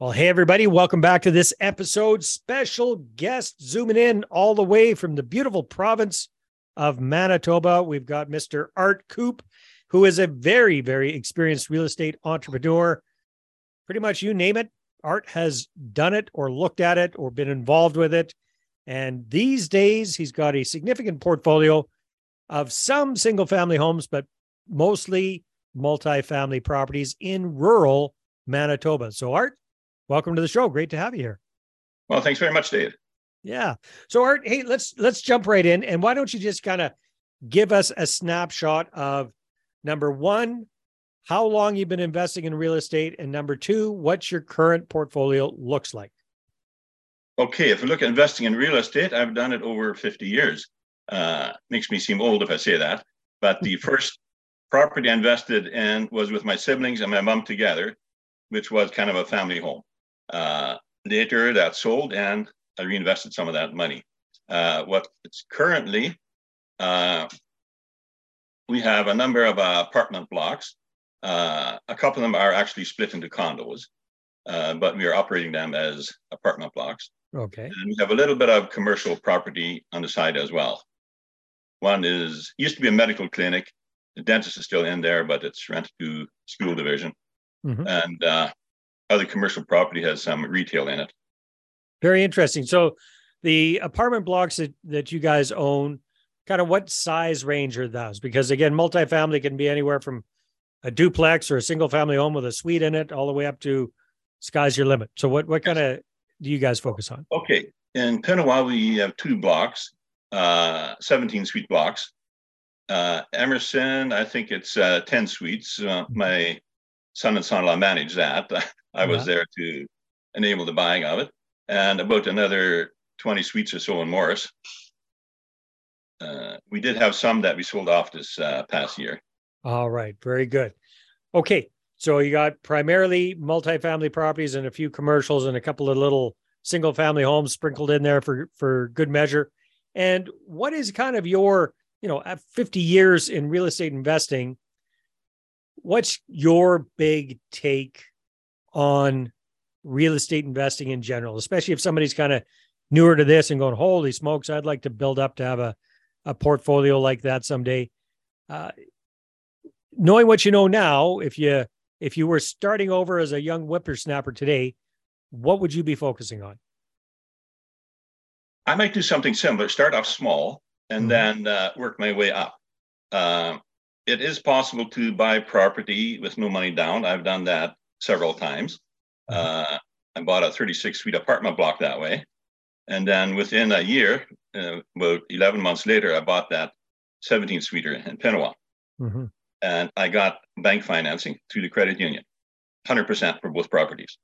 Well, hey, everybody, welcome back to this episode. Special guest zooming in all the way from the beautiful province of Manitoba. We've got Mr. Art Koop, who is a very, very experienced real estate entrepreneur. Pretty much you name it, Art has done it or looked at it or been involved with it. And these days, he's got a significant portfolio of some single family homes, but mostly multi-family properties in rural Manitoba. So, Art, welcome to the show. Great to have you here. Well, thanks very much, Dave. Yeah. So Art, hey, let's let's jump right in. And why don't you just kind of give us a snapshot of number one, how long you've been investing in real estate, and number two, what your current portfolio looks like. Okay, if we look at investing in real estate, I've done it over 50 years. Uh, makes me seem old if I say that. But the first property I invested in was with my siblings and my mom together, which was kind of a family home. Uh, later, that sold, and I reinvested some of that money. Uh, what it's currently, uh, we have a number of uh, apartment blocks. Uh, a couple of them are actually split into condos, uh, but we are operating them as apartment blocks. Okay. And we have a little bit of commercial property on the side as well. One is used to be a medical clinic. The dentist is still in there, but it's rented to school division. Mm-hmm. And uh, other commercial property has some retail in it. Very interesting. So the apartment blocks that, that you guys own, kind of what size range are those? Because again, multifamily can be anywhere from a duplex or a single family home with a suite in it, all the way up to sky's your limit. So what what kind of do you guys focus on? Okay. In Pinawa, we have two blocks, uh, 17 suite blocks. Uh, Emerson, I think it's uh, 10 suites. Uh, mm-hmm. my son and son-in-law manage that. I was there to enable the buying of it, and about another 20 suites or so in Morris. Uh, we did have some that we sold off this uh, past year. All right, very good. Okay, so you got primarily multifamily properties and a few commercials and a couple of little single-family homes sprinkled in there for for good measure. And what is kind of your, you know, at 50 years in real estate investing, what's your big take on real estate investing in general, especially if somebody's kind of newer to this and going, holy smokes, I'd like to build up to have a, a portfolio like that someday. Uh, knowing what you know now, if you if you were starting over as a young whippersnapper today, what would you be focusing on? I might do something similar. Start off small and mm-hmm. then uh, work my way up. Uh, it is possible to buy property with no money down. I've done that several times. Mm-hmm. Uh, I bought a 36 suite apartment block that way. And then within a year, uh, about 11 months later, I bought that 17 suiter in Pinawa. Mm-hmm. And I got bank financing through the credit union, 100% for both properties.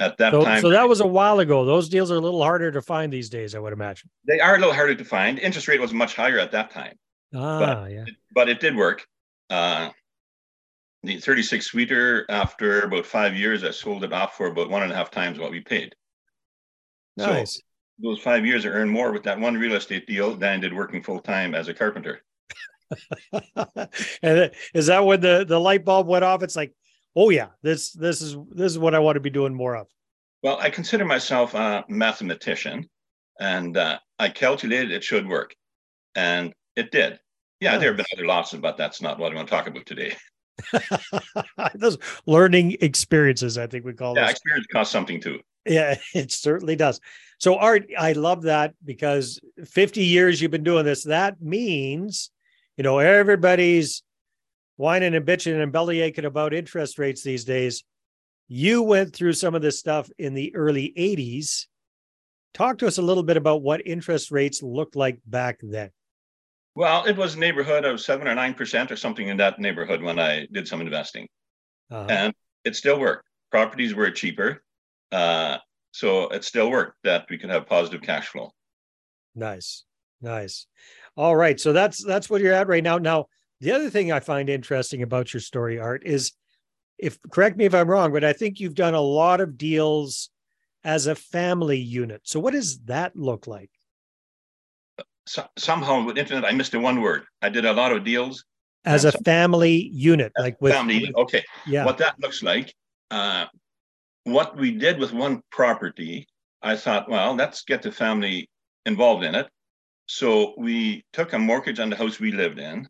At that so, time. So that was a while ago. Those deals are a little harder to find these days, I would imagine. They are a little harder to find. Interest rate was much higher at that time. Ah, but, yeah. But it did work. Uh, the 36 sweeter, after about five years, I sold it off for about one and a half times what we paid. Nice. So those five years, I earned more with that one real estate deal than I did working full time as a carpenter. and is that when the, the light bulb went off? It's like, oh yeah, this this is this is what I want to be doing more of. Well, I consider myself a mathematician, and uh, I calculated it should work, and it did. Yeah, there have been other losses, but that's not what I want to talk about today. those learning experiences, I think we call yeah, those. experience costs something too. Yeah, it certainly does. So, Art, I love that because 50 years you've been doing this. That means, you know, everybody's whining and bitching and belly aching about interest rates these days. You went through some of this stuff in the early 80s. Talk to us a little bit about what interest rates looked like back then. Well, it was a neighborhood of seven or nine percent or something in that neighborhood when I did some investing, uh-huh. and it still worked. Properties were cheaper, uh, so it still worked that we could have positive cash flow. Nice, nice. All right, so that's that's what you're at right now. Now, the other thing I find interesting about your story, Art, is if correct me if I'm wrong, but I think you've done a lot of deals as a family unit. So, what does that look like? So, somehow with internet, I missed the one word. I did a lot of deals as a family unit, like with family. Okay, yeah. What that looks like, uh, what we did with one property, I thought, well, let's get the family involved in it. So we took a mortgage on the house we lived in,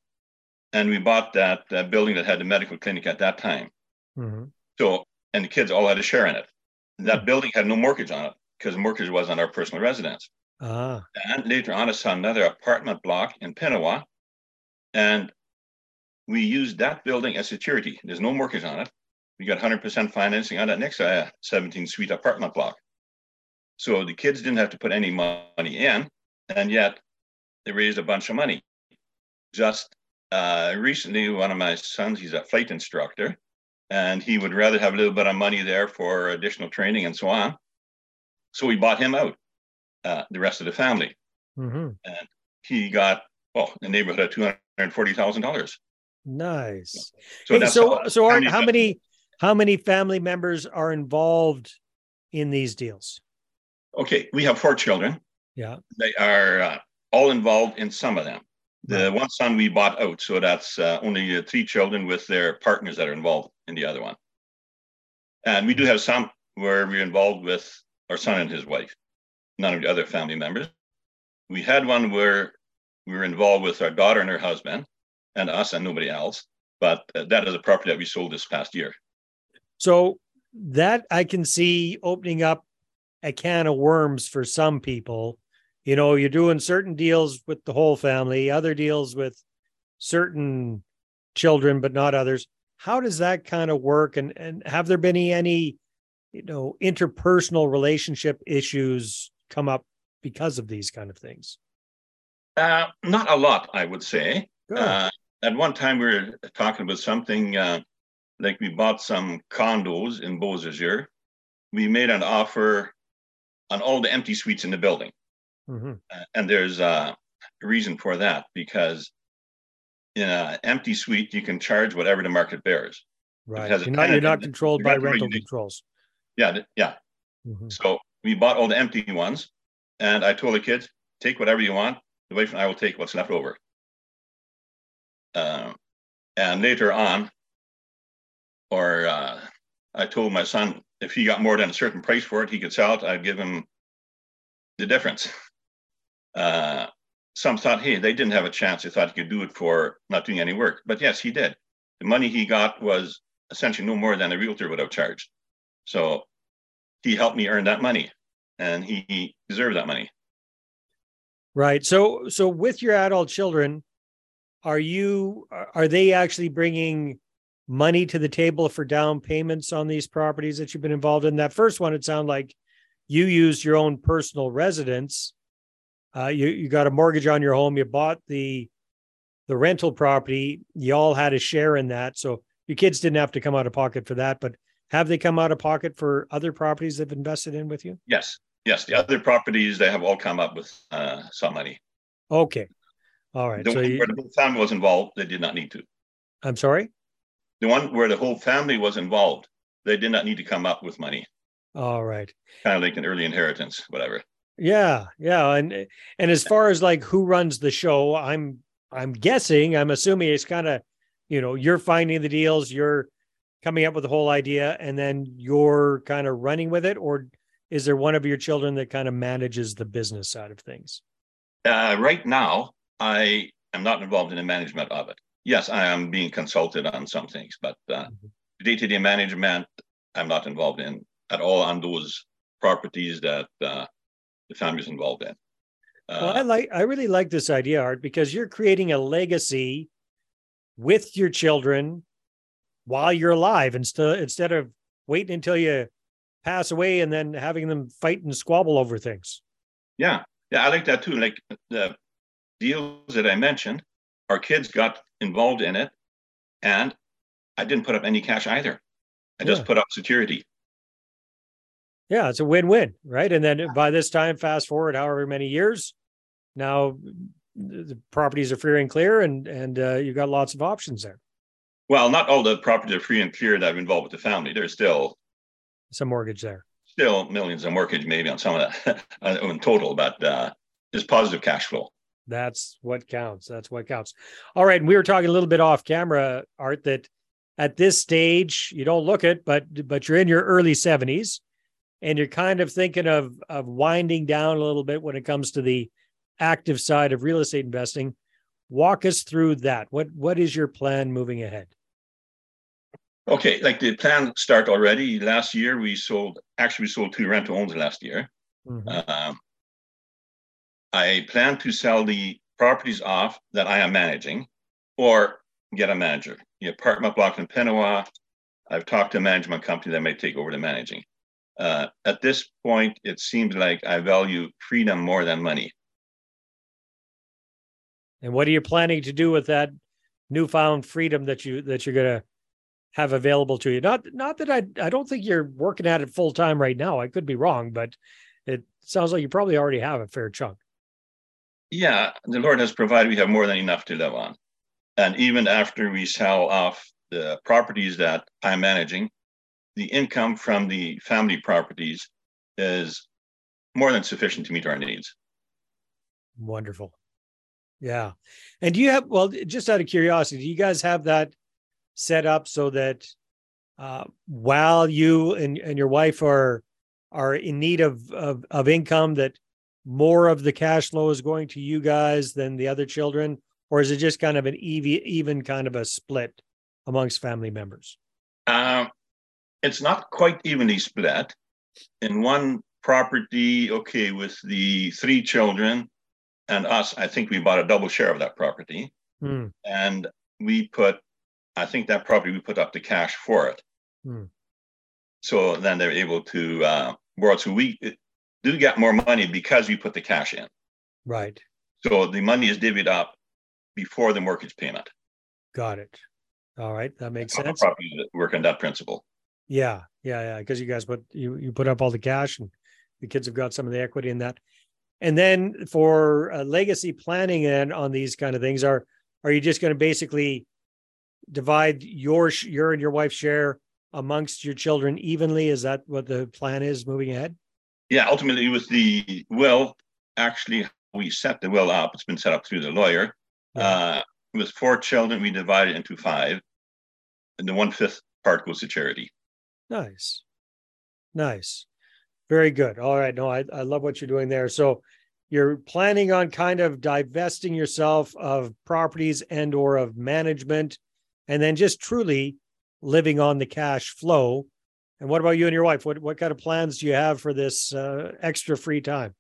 and we bought that uh, building that had the medical clinic at that time. Mm-hmm. So, and the kids all had a share in it. That mm-hmm. building had no mortgage on it because the mortgage was on our personal residence. Ah. And later on, I saw another apartment block in Pinawa, and we used that building as security. There's no mortgage on it. We got 100% financing on that next uh, 17 suite apartment block. So the kids didn't have to put any money in, and yet they raised a bunch of money. Just uh, recently, one of my sons, he's a flight instructor, and he would rather have a little bit of money there for additional training and so on. So we bought him out, uh, the rest of the family. Mm-hmm. And he got, well, the neighborhood of $240,000. Nice. So, hey, so, so are, how many, how many family members are involved in these deals? Okay, we have four children. Yeah. They are uh, all involved in some of them. The right. one son we bought out, so that's uh, only uh, three children with their partners that are involved in the other one. And we do have some where we're involved with our son and his wife, none of the other family members. We had one where we were involved with our daughter and her husband, and us and nobody else. But that is a property that we sold this past year. So that I can see opening up a can of worms for some people. You know, you're doing certain deals with the whole family, other deals with certain children, but not others. How does that kind of work? And and have there been any, you know, interpersonal relationship issues come up because of these kind of things? Uh, not a lot, I would say. Uh, at one time, we were talking about something uh, like we bought some condos in Beausejour. We made an offer on all the empty suites in the building. Mm-hmm. Uh, and there's a reason for that because in an empty suite, you can charge whatever the market bears. Right. You're not, you're not controlled by rental controls. Yeah. Yeah. Mm-hmm. So we bought all the empty ones. And I told the kids, take whatever you want. The wife and I will take what's left over. Um, and later on, or uh, I told my son, if he got more than a certain price for it, he could sell it. I'd give him the difference. Uh, some thought, hey, they didn't have a chance. They thought he could do it for not doing any work. But yes, he did. The money he got was essentially no more than a realtor would have charged. So he helped me earn that money and he, he deserved that money. Right. So, so with your adult children, are you, are they actually bringing money to the table for down payments on these properties that you've been involved in? That first one, it sounded like you used your own personal residence. Uh, you you got a mortgage on your home. You bought the the rental property. You all had a share in that, so your kids didn't have to come out of pocket for that. But have they come out of pocket for other properties they've invested in with you? Yes, yes. The other properties they have all come up with uh, some money. Okay, all right. The so you, where the whole family was involved, they did not need to. I'm sorry. The one where the whole family was involved, they did not need to come up with money. All right. Kind of like an early inheritance, whatever. Yeah, yeah, and and as far as like who runs the show, I'm I'm guessing, I'm assuming it's kind of, you know, you're finding the deals, you're coming up with the whole idea, and then you're kind of running with it, or is there one of your children that kind of manages the business side of things? Uh, right now, I am not involved in the management of it yes, I am being consulted on some things, but uh, mm-hmm. day-to-day management, I'm not involved in at all on those properties that uh, the family is involved in. Uh, well, I like, I really like this idea, Art, because you're creating a legacy with your children while you're alive, instead instead of waiting until you pass away and then having them fight and squabble over things. Yeah, yeah, I like that too. Like the deals that I mentioned, our kids got involved in it. And I didn't put up any cash either. I yeah. just put up security. Yeah, it's a win-win, right? And then by this time, fast forward however many years, now the properties are free and clear, and and uh, you've got lots of options there. Well, not all the properties are free and clear that have involved with the family. There's still some mortgage there. Still millions of mortgage, maybe on some of that in total, but uh, there's positive cash flow. That's what counts. That's what counts. All right. And we were talking a little bit off camera, Art, that at this stage, you don't look it, but but you're in your early 70s and you're kind of thinking of of winding down a little bit when it comes to the active side of real estate investing. Walk us through that. What what is your plan moving ahead? Okay, like the plan start already. Last year we sold actually we sold two rental homes last year. Mm-hmm. Um, I plan to sell the properties off that I am managing or get a manager. The apartment block in Pinawa, I've talked to a management company that may take over the managing. Uh, at this point, it seems like I value freedom more than money. And what are you planning to do with that newfound freedom that you that you're going to have available to you? Not not that I I don't think you're working at it full time right now. I could be wrong, but it sounds like you probably already have a fair chunk. Yeah, the Lord has provided we have more than enough to live on. And even after we sell off the properties that I'm managing, the income from the family properties is more than sufficient to meet our needs. Wonderful. Yeah. And do you have, well, just out of curiosity, do you guys have that set up so that uh, while you and, and your wife are are in need of, of of income that more of the cash flow is going to you guys than the other children? Or is it just kind of an even even kind of a split amongst family members? Um, it's not quite evenly split. In one property okay with the three children and us i think we bought a double share of that property. Mm. and we put i think that property we put up the cash for it mm. so then they're able to uh, borrow so we do get more money because we put the cash in. Right. So the money is divvied up before the mortgage payment. Got it. All right, that makes sense. Property work on that principle. Yeah, yeah, yeah. Because you guys put you you put up all the cash, and the kids have got some of the equity in that. And then for uh, legacy planning and on these kind of things, are are you just going to basically divide your your and your wife's share amongst your children evenly? Is that what the plan is moving ahead? yeah, ultimately with the will, actually we set the will up. It's been set up through the lawyer. Yeah. Uh, with four children, we divide it into five, and the one fifth part goes to charity. Nice, nice, very good. All right, no, I I love what you're doing there. So you're planning on kind of divesting yourself of properties and or of management, and then just truly living on the cash flow and what about you and your wife? What what kind of plans do you have for this uh, extra free time?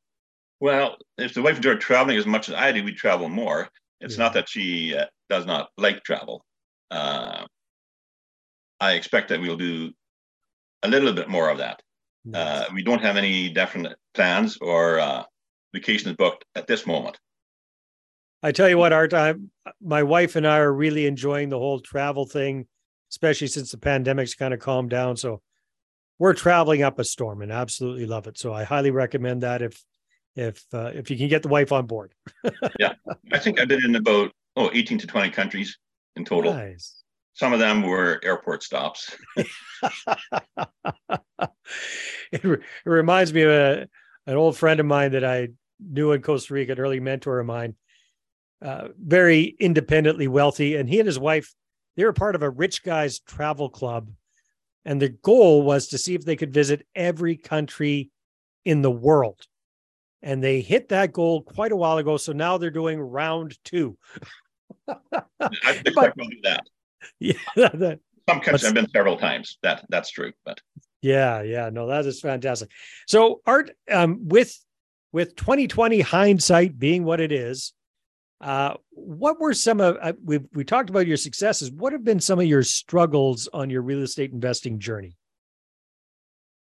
Well, if the wife enjoyed traveling as much as I do, we travel more. It's yeah. not that she uh, does not like travel. Uh, I expect that we'll do a little bit more of that. Nice. Uh, we don't have any definite plans or uh, vacations booked at this moment. I tell you what, Art, I, my wife and I are really enjoying the whole travel thing, especially since the pandemic's kind of calmed down. So we're traveling up a storm and absolutely love it. So I highly recommend that if if uh, if you can get the wife on board. yeah, I think I've been in about oh 18 to 20 countries in total. Nice. Some of them were airport stops. it, re- it, reminds me of a, an old friend of mine that I knew in Costa Rica, an early mentor of mine, uh, very independently wealthy, and he and his wife they were part of a rich guys travel club and the goal was to see if they could visit every country in the world. And they hit that goal quite a while ago. So now they're doing round two. I think but, we'll do that. Yeah. That, Some countries I've been several times. That that's true. But yeah, yeah, no, that is fantastic. So Art, um, with with 2020 hindsight being what it is, uh, what were some of uh, we we talked about your successes? What have been some of your struggles on your real estate investing journey?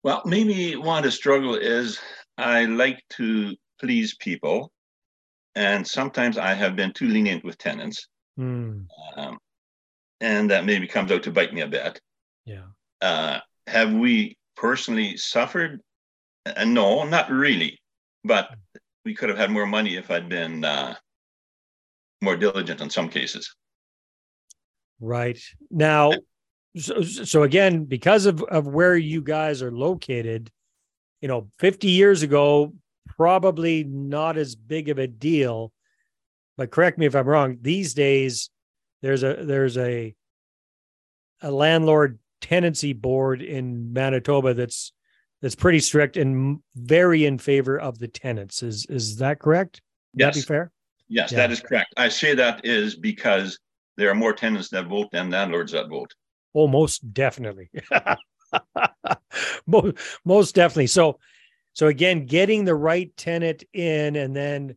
Well, maybe one of the struggle is I like to please people, and sometimes I have been too lenient with tenants, mm. um, and that maybe comes out to bite me a bit. Yeah. Uh, have we personally suffered? Uh, no, not really, but hmm. we could have had more money if I'd been uh, more diligent in some cases. Right. Now, so, so again, because of, of where you guys are located, you know, 50 years ago, probably not as big of a deal. But correct me if I'm wrong. These days, there's a there's a a landlord tenancy board in Manitoba that's that's pretty strict and very in favor of the tenants. Is is that correct? Would yes. that be fair? Yes, yeah. that is correct. I say that is because there are more tenants that vote than landlords that vote. Oh, most definitely. most, most definitely. So, so again, getting the right tenant in and then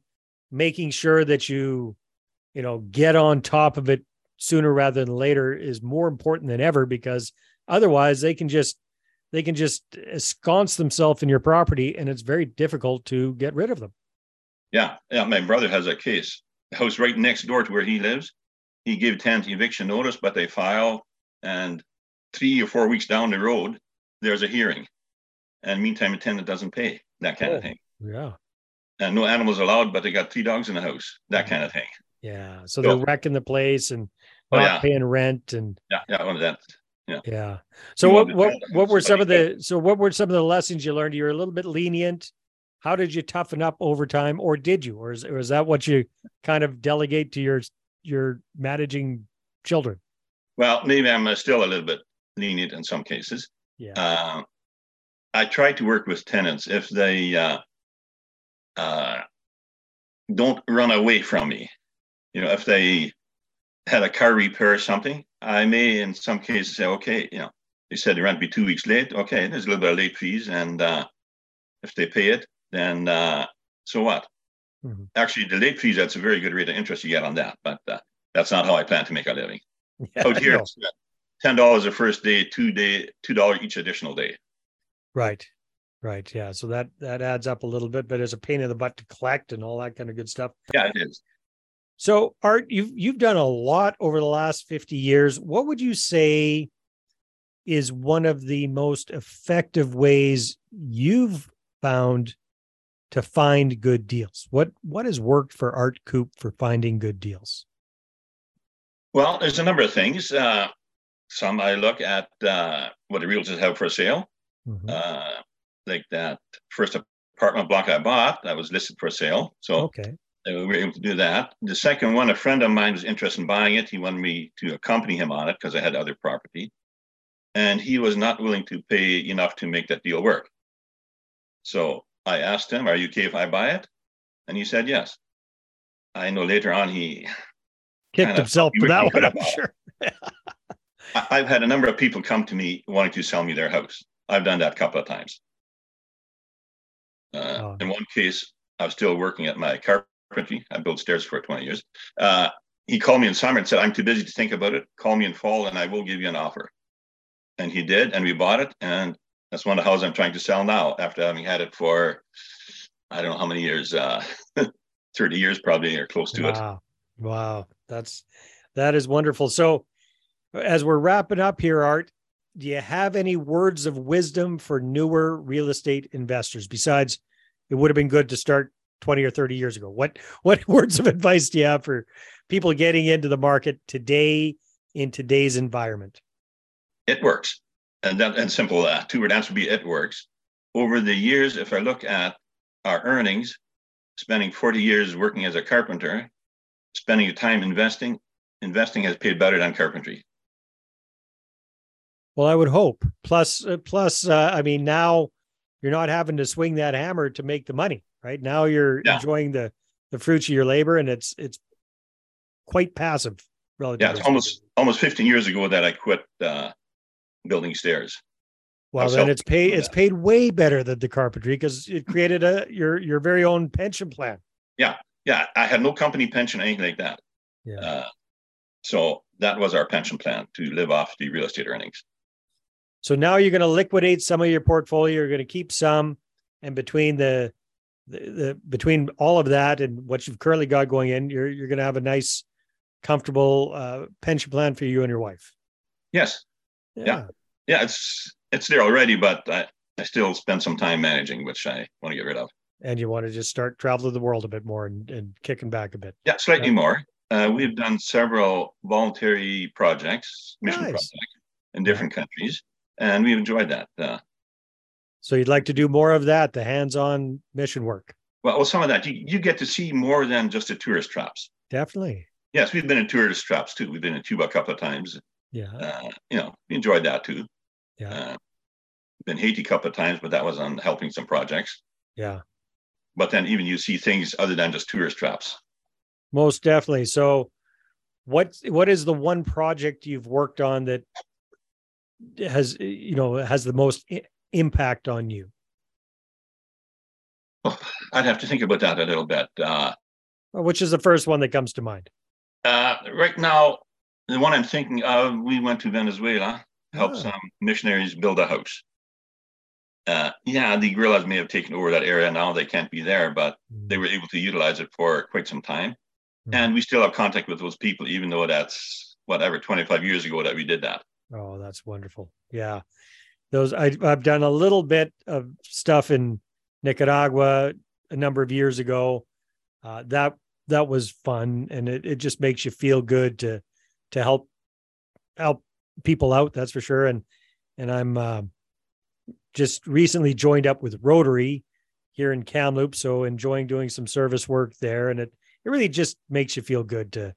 making sure that you, you know, get on top of it sooner rather than later is more important than ever because otherwise they can just they can just ensconce themselves in your property and it's very difficult to get rid of them. Yeah. Yeah. My brother has a case. house right next door to where he lives. He gave tenant eviction notice, but they file and three or four weeks down the road, there's a hearing. And meantime, the tenant doesn't pay, that kind oh, of thing. Yeah. And no animals allowed, but they got three dogs in the house, that kind of thing. Yeah. So, so they're wrecking the place and oh, not yeah. paying rent and yeah, yeah, well, that yeah. Yeah. So you what what what were some of the so what were some of the lessons you learned? You were a little bit lenient. How did you toughen up over time, or did you, or is, or is that what you kind of delegate to your your managing children? Well, maybe I'm still a little bit lenient in some cases. Yeah. Uh, I try to work with tenants if they uh, uh, don't run away from me. You know, if they had a car repair or something, I may, in some cases, say, okay, you know, they said the rent be two weeks late. Okay, there's a little bit of late fees, and uh, if they pay it, then uh, so what? Mm-hmm. Actually, the late fees, that's a very good rate of interest you get on that, but uh, that's not how I plan to make a living. Yeah, Out here, ten dollars the first day, two day, two dollar each additional day. Right, right, yeah. So that that adds up a little bit, but it's a pain in the butt to collect and all that kind of good stuff. Yeah, it is. So, Art, you've you've done a lot over the last 50 years. What would you say is one of the most effective ways you've found to find good deals? What what has worked for Art Koop for finding good deals? Well, there's a number of things. Uh, some I look at uh, what the realtors have for sale. Mm-hmm. Uh, like that first apartment block I bought that was listed for sale. So okay we were able to do that. The second one, a friend of mine was interested in buying it. He wanted me to accompany him on it because I had other property. And he was not willing to pay enough to make that deal work. So I asked him, Are you okay if I buy it? And he said yes. I know later on he kicked himself for that one, I'm sure. I've had a number of people come to me wanting to sell me their house. I've done that a couple of times. Uh, oh. In one case, I was still working at my carpentry. I built stairs for 20 years. Uh, he called me in summer and said, I'm too busy to think about it. Call me in fall and I will give you an offer. And he did, and we bought it. And that's one of the houses I'm trying to sell now after having had it for, I don't know how many years, uh, 30 years probably or close to wow. it. Wow. Wow. That's, that is wonderful. So as we're wrapping up here, Art, do you have any words of wisdom for newer real estate investors besides it would have been good to start 20 or 30 years ago what what words of advice do you have for people getting into the market today in today's environment it works and that and simple uh, two word answer would be it works. Over the years if i look at our earnings spending 40 years working as a carpenter spending your time investing investing has paid better than carpentry. Well i would hope. Plus uh, uh, i mean now you're not having to swing that hammer to make the money right? Now you're yeah. enjoying the the fruits of your labor and it's it's quite passive relatively yeah it's almost almost 15 years ago that i quit uh, building stairs. Well then it's paid it's paid way better than the carpentry because it created a your your very own pension plan. Yeah yeah i had no company pension anything like that. Yeah. Uh, so that was our pension plan to live off the real estate earnings. So now you're going to liquidate some of your portfolio you're going to keep some and between the the, the between all of that and what you've currently got going in, you're you're going to have a nice, comfortable uh, pension plan for you and your wife. Yes. Yeah. yeah. yeah. It's it's there already, but I, I still spend some time managing, which I want to get rid of. And you want to just start traveling the world a bit more and, and kicking back a bit. Yeah, slightly more. Uh, we've done several voluntary projects, mission nice. projects in different countries, and we've enjoyed that. Uh, so you'd like to do more of that, the hands-on mission work. Well, well, some of that you, you get to see more than just the tourist traps. Definitely. Yes, we've been in tourist traps too. We've been in Cuba a couple of times. Yeah. Uh, you know, enjoyed that too. Yeah. Uh, been Haiti a couple of times, but that was on helping some projects. Yeah. But then even you see things other than just tourist traps. Most definitely. So what what is the one project you've worked on that has you know has the most I- impact on you? Oh, I'd have to think about that a little bit. Uh, Which is the first one that comes to mind? uh, right now, the one I'm thinking of, we went to Venezuela, helped Ah. some missionaries build a house. Uh, yeah, the guerrillas may have taken over that area now; they can't be there, but they were able to utilize it for quite some time. Mhm. And we still have contact with those people, even though that's whatever 25 years ago that we did that. Oh, that's wonderful. Yeah. Those I I've done a little bit of stuff in Nicaragua a number of years ago. Uh, that that was fun and it, it just makes you feel good to to help help people out, that's for sure. And and I'm um just recently joined up with Rotary here in Kamloops, so enjoying doing some service work there. And it it really just makes you feel good to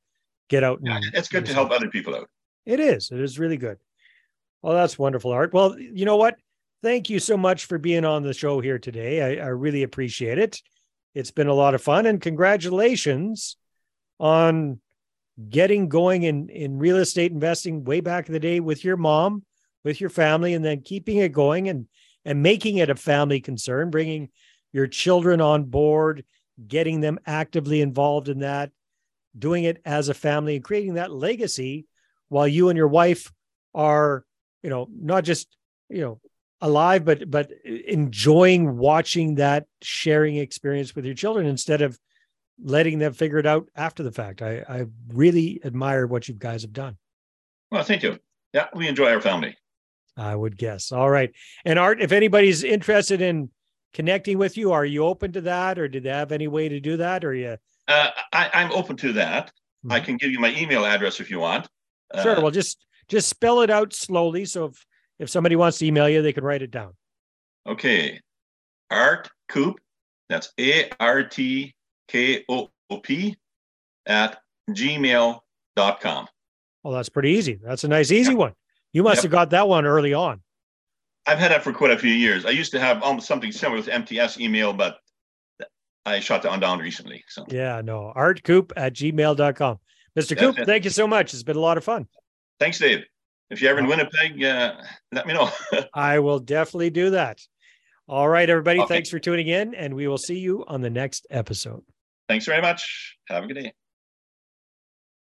get out. Yeah, and it's good to help other people out. It is. It is really good. Well, that's wonderful, Art. Well, you know what? Thank you so much for being on the show here today. I, I really appreciate it. It's been a lot of fun, and congratulations on getting going in in real estate investing way back in the day with your mom, with your family, and then keeping it going and and making it a family concern, bringing your children on board, getting them actively involved in that, doing it as a family, and creating that legacy while you and your wife are, you know, not just, you know, alive, but but enjoying watching that sharing experience with your children instead of letting them figure it out after the fact. I, I really admire what you guys have done. Well, thank you. Yeah, we enjoy our family. I would guess. All right. And Art, if anybody's interested in connecting with you, are you open to that or did they have any way to do that? Or you Uh, I, I'm open to that. I Mhm. can give you my email address if you want. Uh, sure. Well, just just spell it out slowly. So if if somebody wants to email you, they can write it down. Okay. Art Koop, that's A R T K O O P at gmail.com. Well, that's pretty easy. That's a nice, easy Yep. one. You must Yep. have got that one early on. I've had that for quite a few years. I used to have almost something similar with MTS email, but I shut that one down recently. So Yeah, no. Artkoop at gmail.com. Mr. That's Koop, it. thank you so much. It's been a lot of fun. thanks, Dave. If you're ever in Winnipeg, uh, let me know. I will definitely do that. All right, everybody. Okay. Thanks for tuning in, and we will see you on the next episode. Thanks very much. Have a good day.